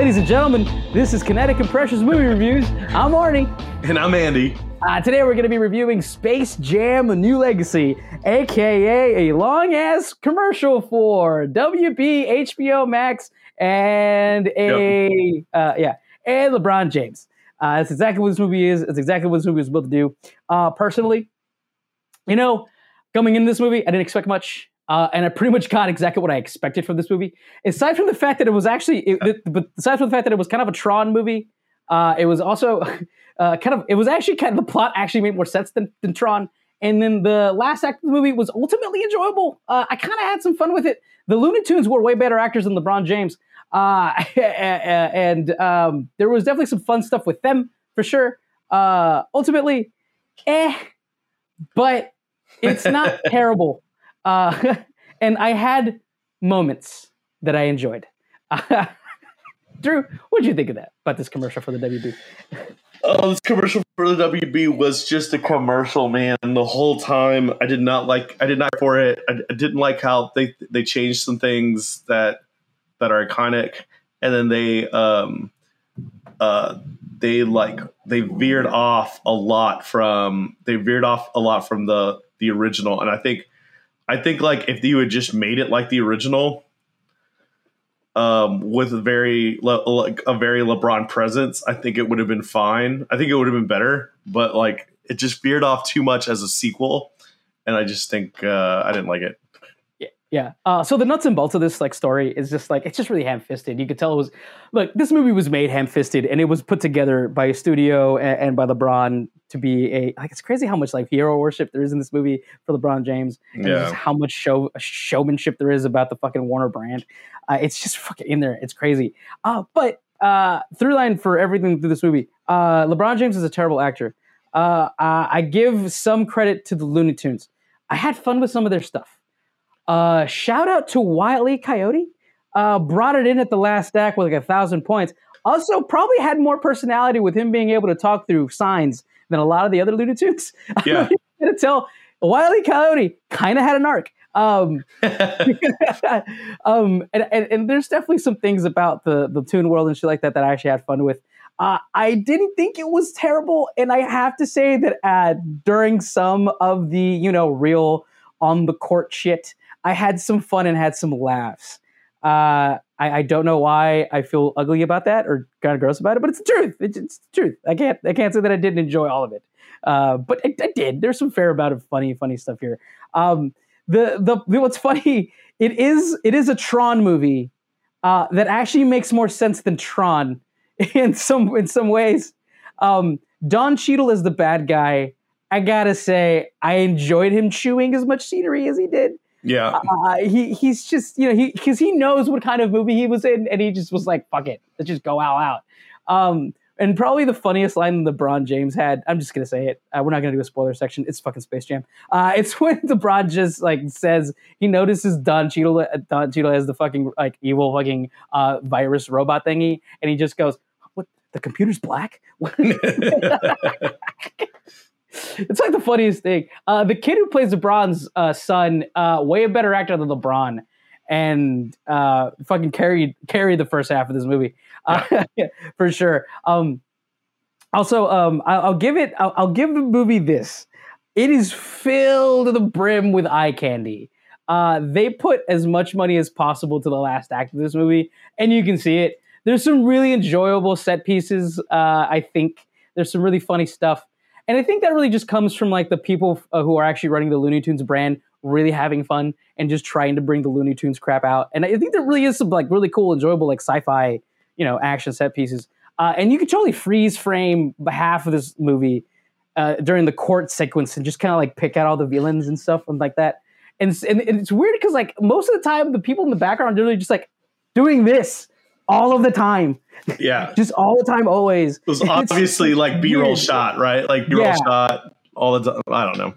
Ladies and gentlemen, this is Kinetic Precious Movie Reviews. I'm Arnie. And I'm Andy. Uh, today we're going to be reviewing Space Jam: A New Legacy, aka a long ass commercial for WB, HBO Max, and a uh, yeah, and LeBron James. Uh, that's exactly what this movie is. It's exactly what this movie was built to do. Uh, personally, you know, coming into this movie, I didn't expect much. Uh, and I pretty much got exactly what I expected from this movie. Aside from the fact that it was actually, it, but aside from the fact that it was kind of a Tron movie, uh, it was also uh, kind of, it was actually kind of the plot actually made more sense than, than Tron. And then the last act of the movie was ultimately enjoyable. Uh, I kind of had some fun with it. The Looney Tunes were way better actors than LeBron James, uh, and um, there was definitely some fun stuff with them for sure. Uh, ultimately, eh, but it's not terrible. Uh, and I had moments that I enjoyed. Drew, what did you think of that about this commercial for the WB? Oh, this commercial for the WB was just a commercial, man. The whole time, I did not like. I did not for it. I, I didn't like how they they changed some things that that are iconic, and then they um uh they like they veered off a lot from they veered off a lot from the the original, and I think I think like if you had just made it like the original, um, with a very like a very LeBron presence, I think it would have been fine. I think it would have been better, but like it just veered off too much as a sequel, and I just think uh, I didn't like it. Yeah. Uh, so the nuts and bolts of this like story is just like it's just really ham-fisted. You could tell it was look. This movie was made ham-fisted, and it was put together by a studio and, and, by LeBron to be a like. It's crazy how much like hero worship there is in this movie for LeBron James, and yeah. how much show showmanship there is about the fucking Warner brand. Uh, it's just fucking in there. It's crazy. Uh, but uh, through line for everything through this movie, uh, LeBron James is a terrible actor. Uh, I give some credit to the Looney Tunes. I had fun with some of their stuff. Uh, shout out to Wile E. Coyote. Uh, brought it in at the last act with like a thousand points. Also, probably had more personality with him being able to talk through signs than a lot of the other Looney Tunes. Yeah, I'm gonna tell Wile E. Coyote kind of had an arc. Um, um, and, and, and, there's definitely some things about the the tune world and shit like that that I actually had fun with. Uh, I didn't think it was terrible, and I have to say that uh, during some of the you know real on the court shit, I had some fun and had some laughs. Uh, I, I, don't know why I feel ugly about that or kind of gross about it, but it's the truth. It's, it's the truth. I can't I can't say that I didn't enjoy all of it, uh, but I, I, did. There's some fair amount of funny funny stuff here. Um, the the what's funny it is it is a Tron movie uh, that actually makes more sense than Tron in some in some ways. Um, Don Cheadle is the bad guy. I gotta say, I enjoyed him chewing as much scenery as he did. Yeah, uh, he he's just you know he because he knows what kind of movie he was in, and he just was like, "Fuck it, let's just go all out." Um, and probably the funniest line LeBron James had. I'm just gonna say it. Uh, we're not gonna do a spoiler section. It's fucking Space Jam. Uh, it's when LeBron just like says he notices Don Cheadle. Uh, Don Cheadle has the fucking like evil fucking uh, virus robot thingy, and he just goes, "What? The computer's black." it's like the funniest thing. Uh, the kid who plays LeBron's uh, son, uh, way a better actor than LeBron, and uh, fucking carried carried the first half of this movie uh, for sure. Um, also, um, I, will give it. I'll, I'll, give the movie this. It is filled to the brim with eye candy. Uh, they put as much money as possible to the last act of this movie, and you can see it. There's some really enjoyable set pieces. I think there's some really funny stuff and I think that really just comes from like the people uh, who are actually running the Looney Tunes brand really having fun and just trying to bring the Looney Tunes crap out. And I think there really is some like really cool, enjoyable like sci-fi, you know, action set pieces. Uh, and you could totally freeze frame half of this movie uh, during the court sequence and just kind of like pick out all the villains and stuff and like that. And, and, and it's weird because like most of the time the people in the background are really just like doing this all of the time. Yeah. just all the time, always. It was obviously like B roll shot, right? Like B roll yeah. shot all the time. I don't know.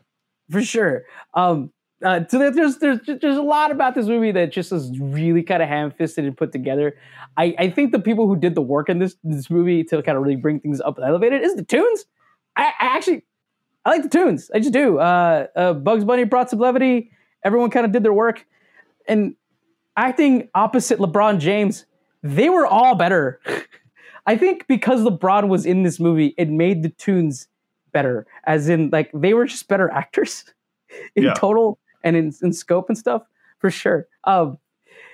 For sure. Um, uh, so there's there's there's a lot about this movie that just is really kind of ham-fisted and put together. I, I think the people who did the work in this this movie to kind of really bring things up and elevate it is the tunes. I, I actually I like the tunes. I just do. Uh, uh, Bugs Bunny brought some levity. Everyone kind of did their work, and acting opposite LeBron James they were all better. I think because LeBron was in this movie, it made the tunes better. As in, like they were just better actors in Yeah. total and in, in scope and stuff for sure. Um,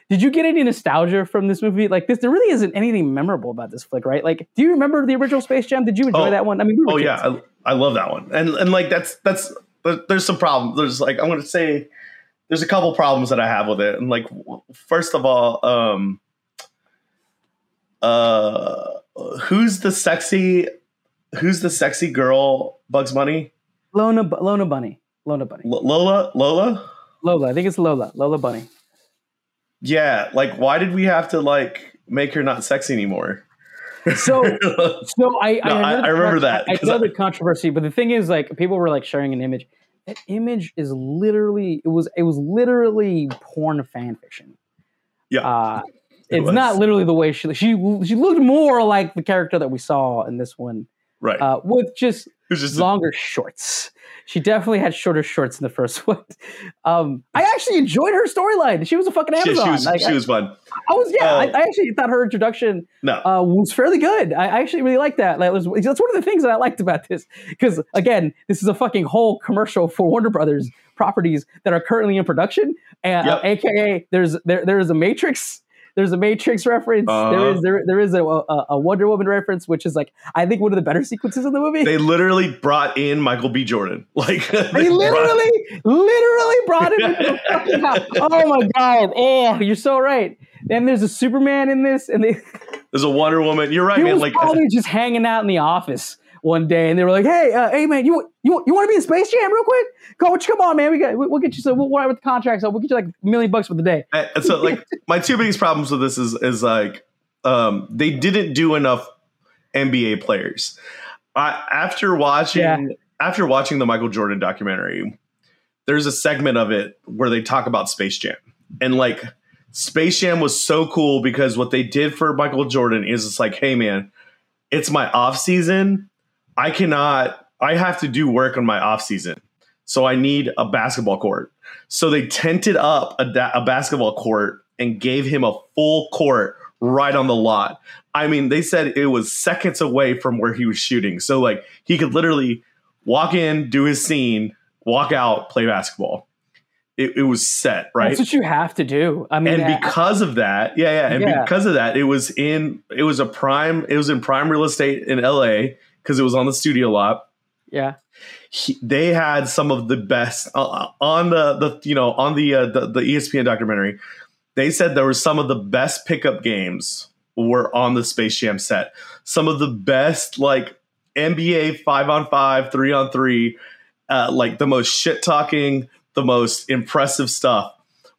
did you get any nostalgia from this movie? Like this, there really isn't anything memorable about this flick, right? Like, do you remember the original Space Jam? Did you enjoy Oh. that one? I mean, we Oh kids. yeah, I, I love that one, and and like that's that's there- there's some problems. There's like I'm to say there's a couple problems that I have with it, and like first of all, um, uh, who's the sexy, who's the sexy girl? Bugs Bunny, Lona, Lona Bunny, Lona Bunny, L- Lola, Lola. Lola. I think it's Lola, Lola Bunny. Yeah, like why did we have to like make her not sexy anymore? So, so I, No, I- the I remember that, I know the controversy, but the thing is, like, people were like sharing an image. That image is literally it was it was literally porn fan fiction. Yeah, Uh, it's not literally the way she she she looked more like the character that we saw in this one, right. uh, with just just longer shorts. She definitely had shorter shorts in the first one. Um, I actually enjoyed her storyline. She was a fucking Amazon. she was Like, she was fun. I, I was yeah. Oh. I, I actually thought her introduction No, uh, was fairly good. I I actually really liked that. Like, was, that's one of the things that I liked about this. Because again, this is a fucking whole commercial for Warner Brothers properties that are currently in production. And, uh, AKA, there's there there is a Matrix. There's a Matrix reference. There Uh-huh. is there, there is a, a, a Wonder Woman reference, which is like I think one of the better sequences in the movie. they literally brought in Michael B. Jordan. Like They they brought- literally, literally brought him into the fucking house. Oh my god! Oh, you're so right. Then there's a Superman in this, and they there's a Wonder Woman. You're right, he man. Like probably just hanging out in the office one day, and they were like, "Hey, uh, hey, man, you you you want to be in Space Jam real quick? Coach, come on, man. We got we, we'll get you so We'll write with the contract, so we'll get you like a million bucks for the day." And and so like my two biggest problems with this is is like um they didn't do enough NBA players. I after watching Yeah. after watching the Michael Jordan documentary, there's a segment of it where they talk about Space Jam. And like Space Jam was so cool because what they did for Michael Jordan is it's like, hey man, it's my off season. I cannot I have to do work on my off season. So I need a basketball court. So they tented up a, da- a basketball court and gave him a full court right on the lot. I mean, they said it was seconds away from where he was shooting. So like he could literally walk in, do his scene, walk out, play basketball. It, it was set, right? That's what you have to do. I mean, and because of that, yeah, yeah, and Yeah. because of that, it was in it was a prime it was in prime real estate in LA because it was on the studio lot. yeah, He, they had some of the best uh, on the the you know on the, uh, the the ESPN documentary. They said there were some of the best pickup games were on the Space Jam set. Some of the best like NBA five on five, three on three, uh, like the most shit talking, the most impressive stuff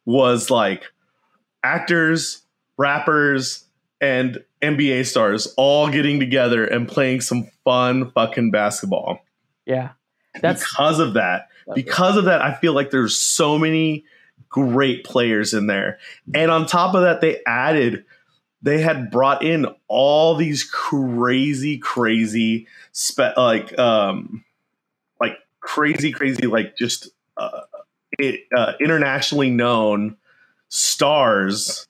was like actors, rappers, and NBA stars all getting together and playing some fun fucking basketball. yeah. That's because of that, because of that, I feel like there's so many great players in there. And on top of that, they added, they had brought in all these crazy, crazy, spe- like, um, like crazy, crazy, like just uh, it, uh, internationally known stars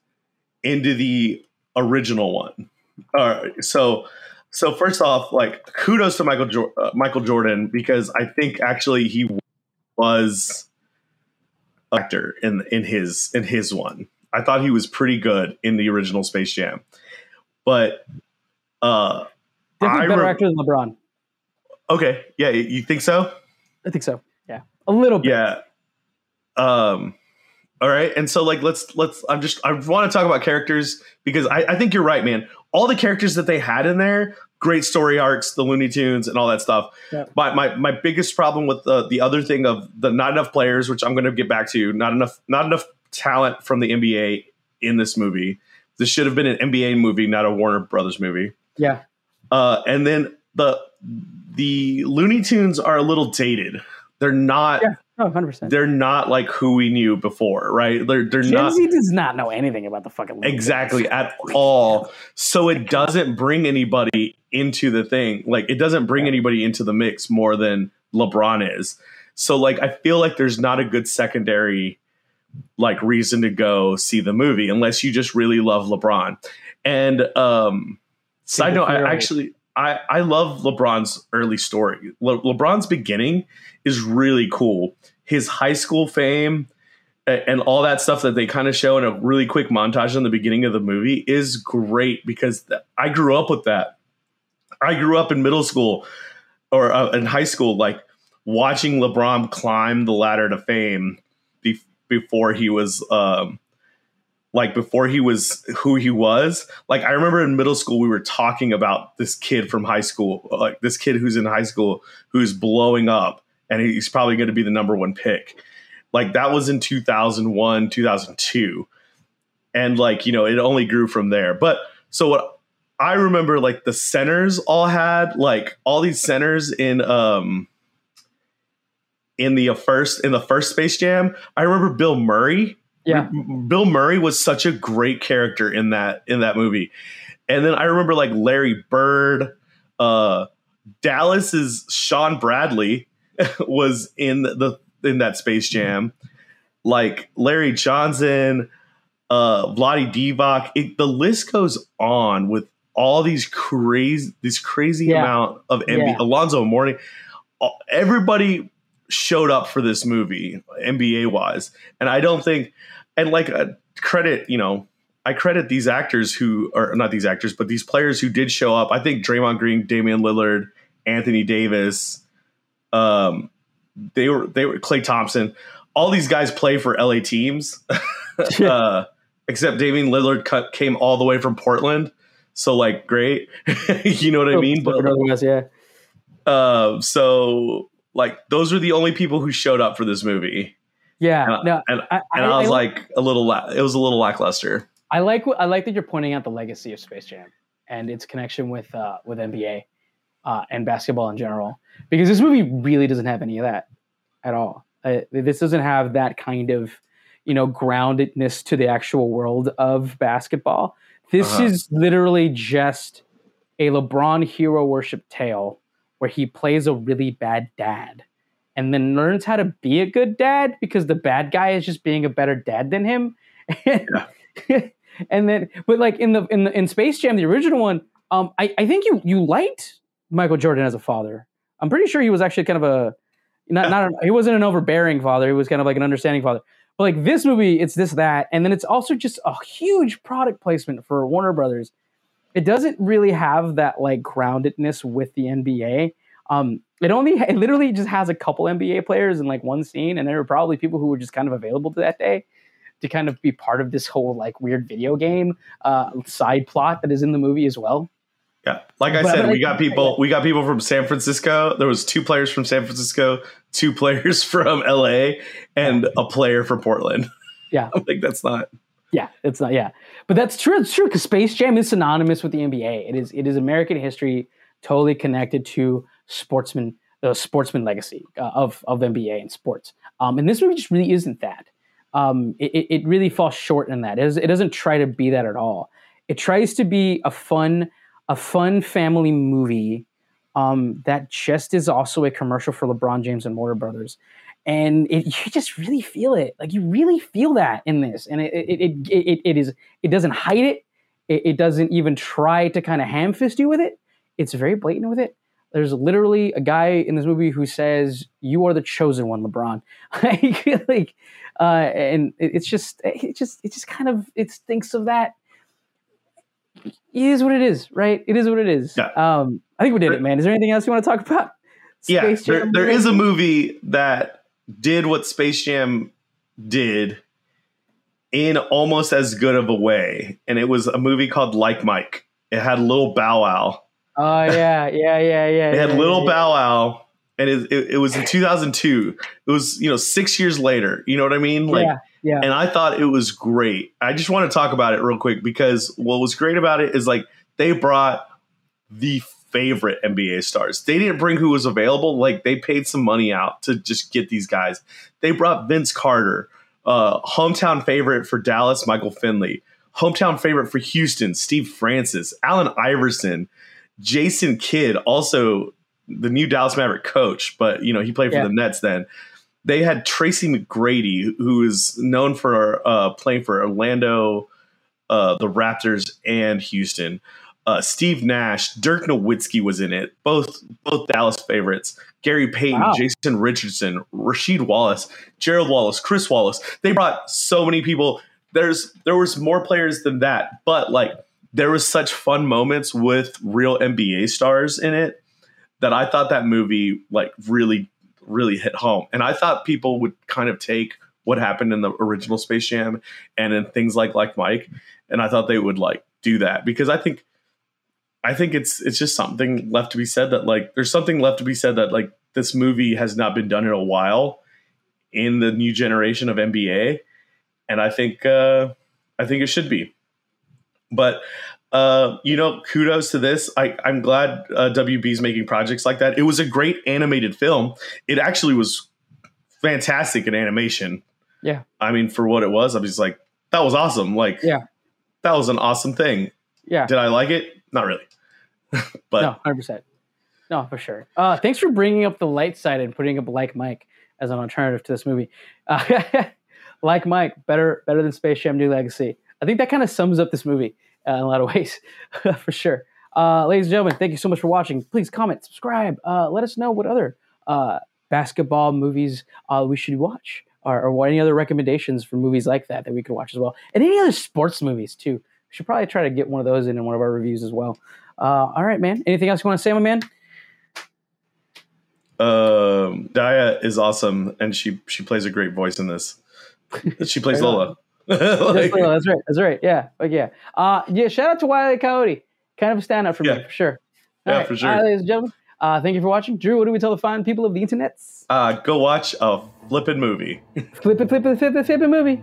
into the original one. All right, so, so first off, like kudos to Michael jo- uh, Michael Jordan because I think actually he was an actor in in his in his one. I thought he was pretty good in the original Space Jam, but uh, definitely I better re- actor than LeBron. okay, yeah, you think so? I think so. Yeah, a little bit. Yeah. Um. All right, and so like let's let's. I'm just I want to talk about characters because I, I think you're right, man. All the characters that they had in there, great story arcs, the Looney Tunes, and all that stuff. Yeah. My my my biggest problem with the the other thing of the not enough players, which I'm going to get back to, not enough not enough talent from the NBA in this movie. This should have been an NBA movie, not a Warner Brothers movie. Yeah, Uh, and then the the Looney Tunes are a little dated. They're not. Yeah. Oh, 100 percent. They're not like who we knew before, right? They're they're Gen not Z does not know anything about the fucking exactly at all. So it doesn't bring anybody into the thing. Like it doesn't bring anybody into the mix more than LeBron is. So like I feel like there's not a good secondary like reason to go see the movie unless you just really love LeBron. And um, side note, I actually I I love LeBron's early story. Le- LeBron's beginning is really cool. His high school fame and all that stuff that they kind of show in a really quick montage in the beginning of the movie is great because I grew up with that. I grew up in middle school or uh, in high school, like watching LeBron climb the ladder to fame be- before he was, um, like before he was who he was. Like I remember in middle school, we were talking about this kid from high school, like this kid who's in high school who's blowing up, and he's probably going to be the number one pick. Like that was in 2001, 2002. And like, you know, it only grew from there. But so what I remember like the centers all had like all these centers in um in the first in the first Space Jam. I remember Bill Murray. Yeah. Bill Murray was such a great character in that in that movie. And then I remember like Larry Bird, uh Dallas is Shawn Bradley was in the in that Space Jam. Like Larry Johnson, uh Vlade Divac, it, the list goes on with all these crazy this crazy Yeah. amount of NBA. Yeah. Alonzo Mourning. Everybody showed up for this movie, NBA wise, and I don't think, and like uh, credit, you know, I credit these actors who are not these actors, but these players who did show up. I think Draymond Green, Damian Lillard, Anthony Davis, um, they were they were Klay Thompson. All these guys play for LA teams, uh, except Damian Lillard cut, came all the way from Portland. So like, great, you know what I mean? But Otherwise, yeah. uh, so like, those were the only people who showed up for this movie, Yeah. and, no, and, I, and I, was like a little, la- it was a little lackluster. I like what I like that you're pointing out the legacy of Space Jam and its connection with uh, with NBA uh, and basketball in general, because this movie really doesn't have any of that at all. Uh, this doesn't have that kind of you know groundedness to the actual world of basketball. This Uh-huh. is literally just a LeBron hero worship tale where he plays a really bad dad and then learns how to be a good dad because the bad guy is just being a better dad than him. and then, but like in the in the in Space Jam, the original one, um, I, I think you you liked Michael Jordan as a father. I'm pretty sure he was actually kind of a not not he wasn't an overbearing father. He was kind of like an understanding father. But like this movie, it's this that, and then it's also just a huge product placement for Warner Brothers. It doesn't really have that like groundedness with the NBA. Um, it only it literally just has a couple NBA players in like one scene, and there were probably people who were just kind of available to that day to kind of be part of this whole like weird video game uh, side plot that is in the movie as well. Yeah, like I But- said, but we got people. We got people from San Francisco. There was two players from San Francisco, two players from LA, and a player from Portland. Yeah. I'm like that's not. Yeah, it's not. Yeah, but that's true. It's true because Space Jam is synonymous with the NBA. It is. It is American history, totally connected to sportsman, the sportsman legacy uh, of of NBA and sports. Um, and this movie just really isn't that. Um, it, it- it really falls short in that. It, is, it doesn't try to be that at all. It tries to be a fun, a fun family movie um, that just is also a commercial for LeBron James and Warner Brothers. And it, you just really feel it. Like you really feel that in this. And it it, it, it, it is it doesn't hide it. it it doesn't even try to kind of ham fist you with it. It's very blatant with it. There's literally a guy in this movie who says you are the chosen one lebron. Like, uh and it, it's just it just it just kind of it thinks of that it is what it is right it is what it is Yeah. um i think we did it man is there anything else you want to talk about Yeah, Space there, Jam there movie? is a movie that did what Space Jam did in almost as good of a way, and it was a movie called Like Mike. It had Little Bow Wow. Oh yeah, yeah, yeah, yeah. It had yeah, Little yeah. Bow Wow, and it, it, it was in 2002. It was you know six years later. You know what I mean? Like, yeah, yeah. and I thought it was great. I just want to talk about it real quick because what was great about it is like they brought the favorite NBA stars. They didn't bring who was available. Like they paid some money out to just get these guys. They brought Vince Carter, uh, hometown favorite for Dallas, Michael Finley, hometown favorite for Houston, Steve Francis, Allen Iverson, Jason Kidd, also the new Dallas Maverick coach, but you know he played for Yeah. the Nets then. They had Tracy McGrady, who is known for uh, playing for Orlando uh, the Raptors and Houston. Uh, Steve Nash, Dirk Nowitzki was in it. Both both Dallas favorites. Gary Payton, Wow. Jason Richardson, Rasheed Wallace, Gerald Wallace, Chris Wallace. They brought so many people. There's there was more players than that, but like there was such fun moments with real NBA stars in it that I thought that movie like really really hit home. And I thought people would kind of take what happened in the original Space Jam and in things like like Mike, and I thought they would like do that because I think I think it's it's just something left to be said that like there's something left to be said that like this movie has not been done in a while in the new generation of NBA, and I think uh, I think it should be. But uh, you know, kudos to this. I, I'm glad uh, WB's making projects like that. It was a great animated film. It actually was fantastic in animation. Yeah. I mean, for what it was, I was just like, that was awesome. Like, Yeah. that was an awesome thing. Yeah. Did I like it? Not really. but no, hundred percent. No, for sure. Uh, thanks for bringing up the light side and putting up like Mike as an alternative to this movie. Uh, like Mike, better better than Space Jam: New Legacy. I think that kind of sums up this movie uh, in a lot of ways, for sure. Uh, ladies and gentlemen, thank you so much for watching. Please comment, subscribe. Uh, let us know what other uh, basketball movies uh, we should watch, or, or what any other recommendations for movies like that that we could watch as well, and any other sports movies too. We should probably try to get one of those in in one of our reviews as well. Uh, all right, man. Anything else you want to say, my man? um, Daya is awesome, and she she plays a great voice in this. She plays Lola. That's, Like- right, that's right. That's right. Yeah. Like, yeah. Uh, yeah. Shout out to Wiley Coyote. Kind of a standout for me, Yeah. for sure. Yeah, All right. for sure. Right, ladies and gentlemen. Uh, thank you for watching. Drew, what do we tell the fine people of the internets? uh, go watch a flippin' movie. Flip flippin', flippin', it, flip it, flip it movie.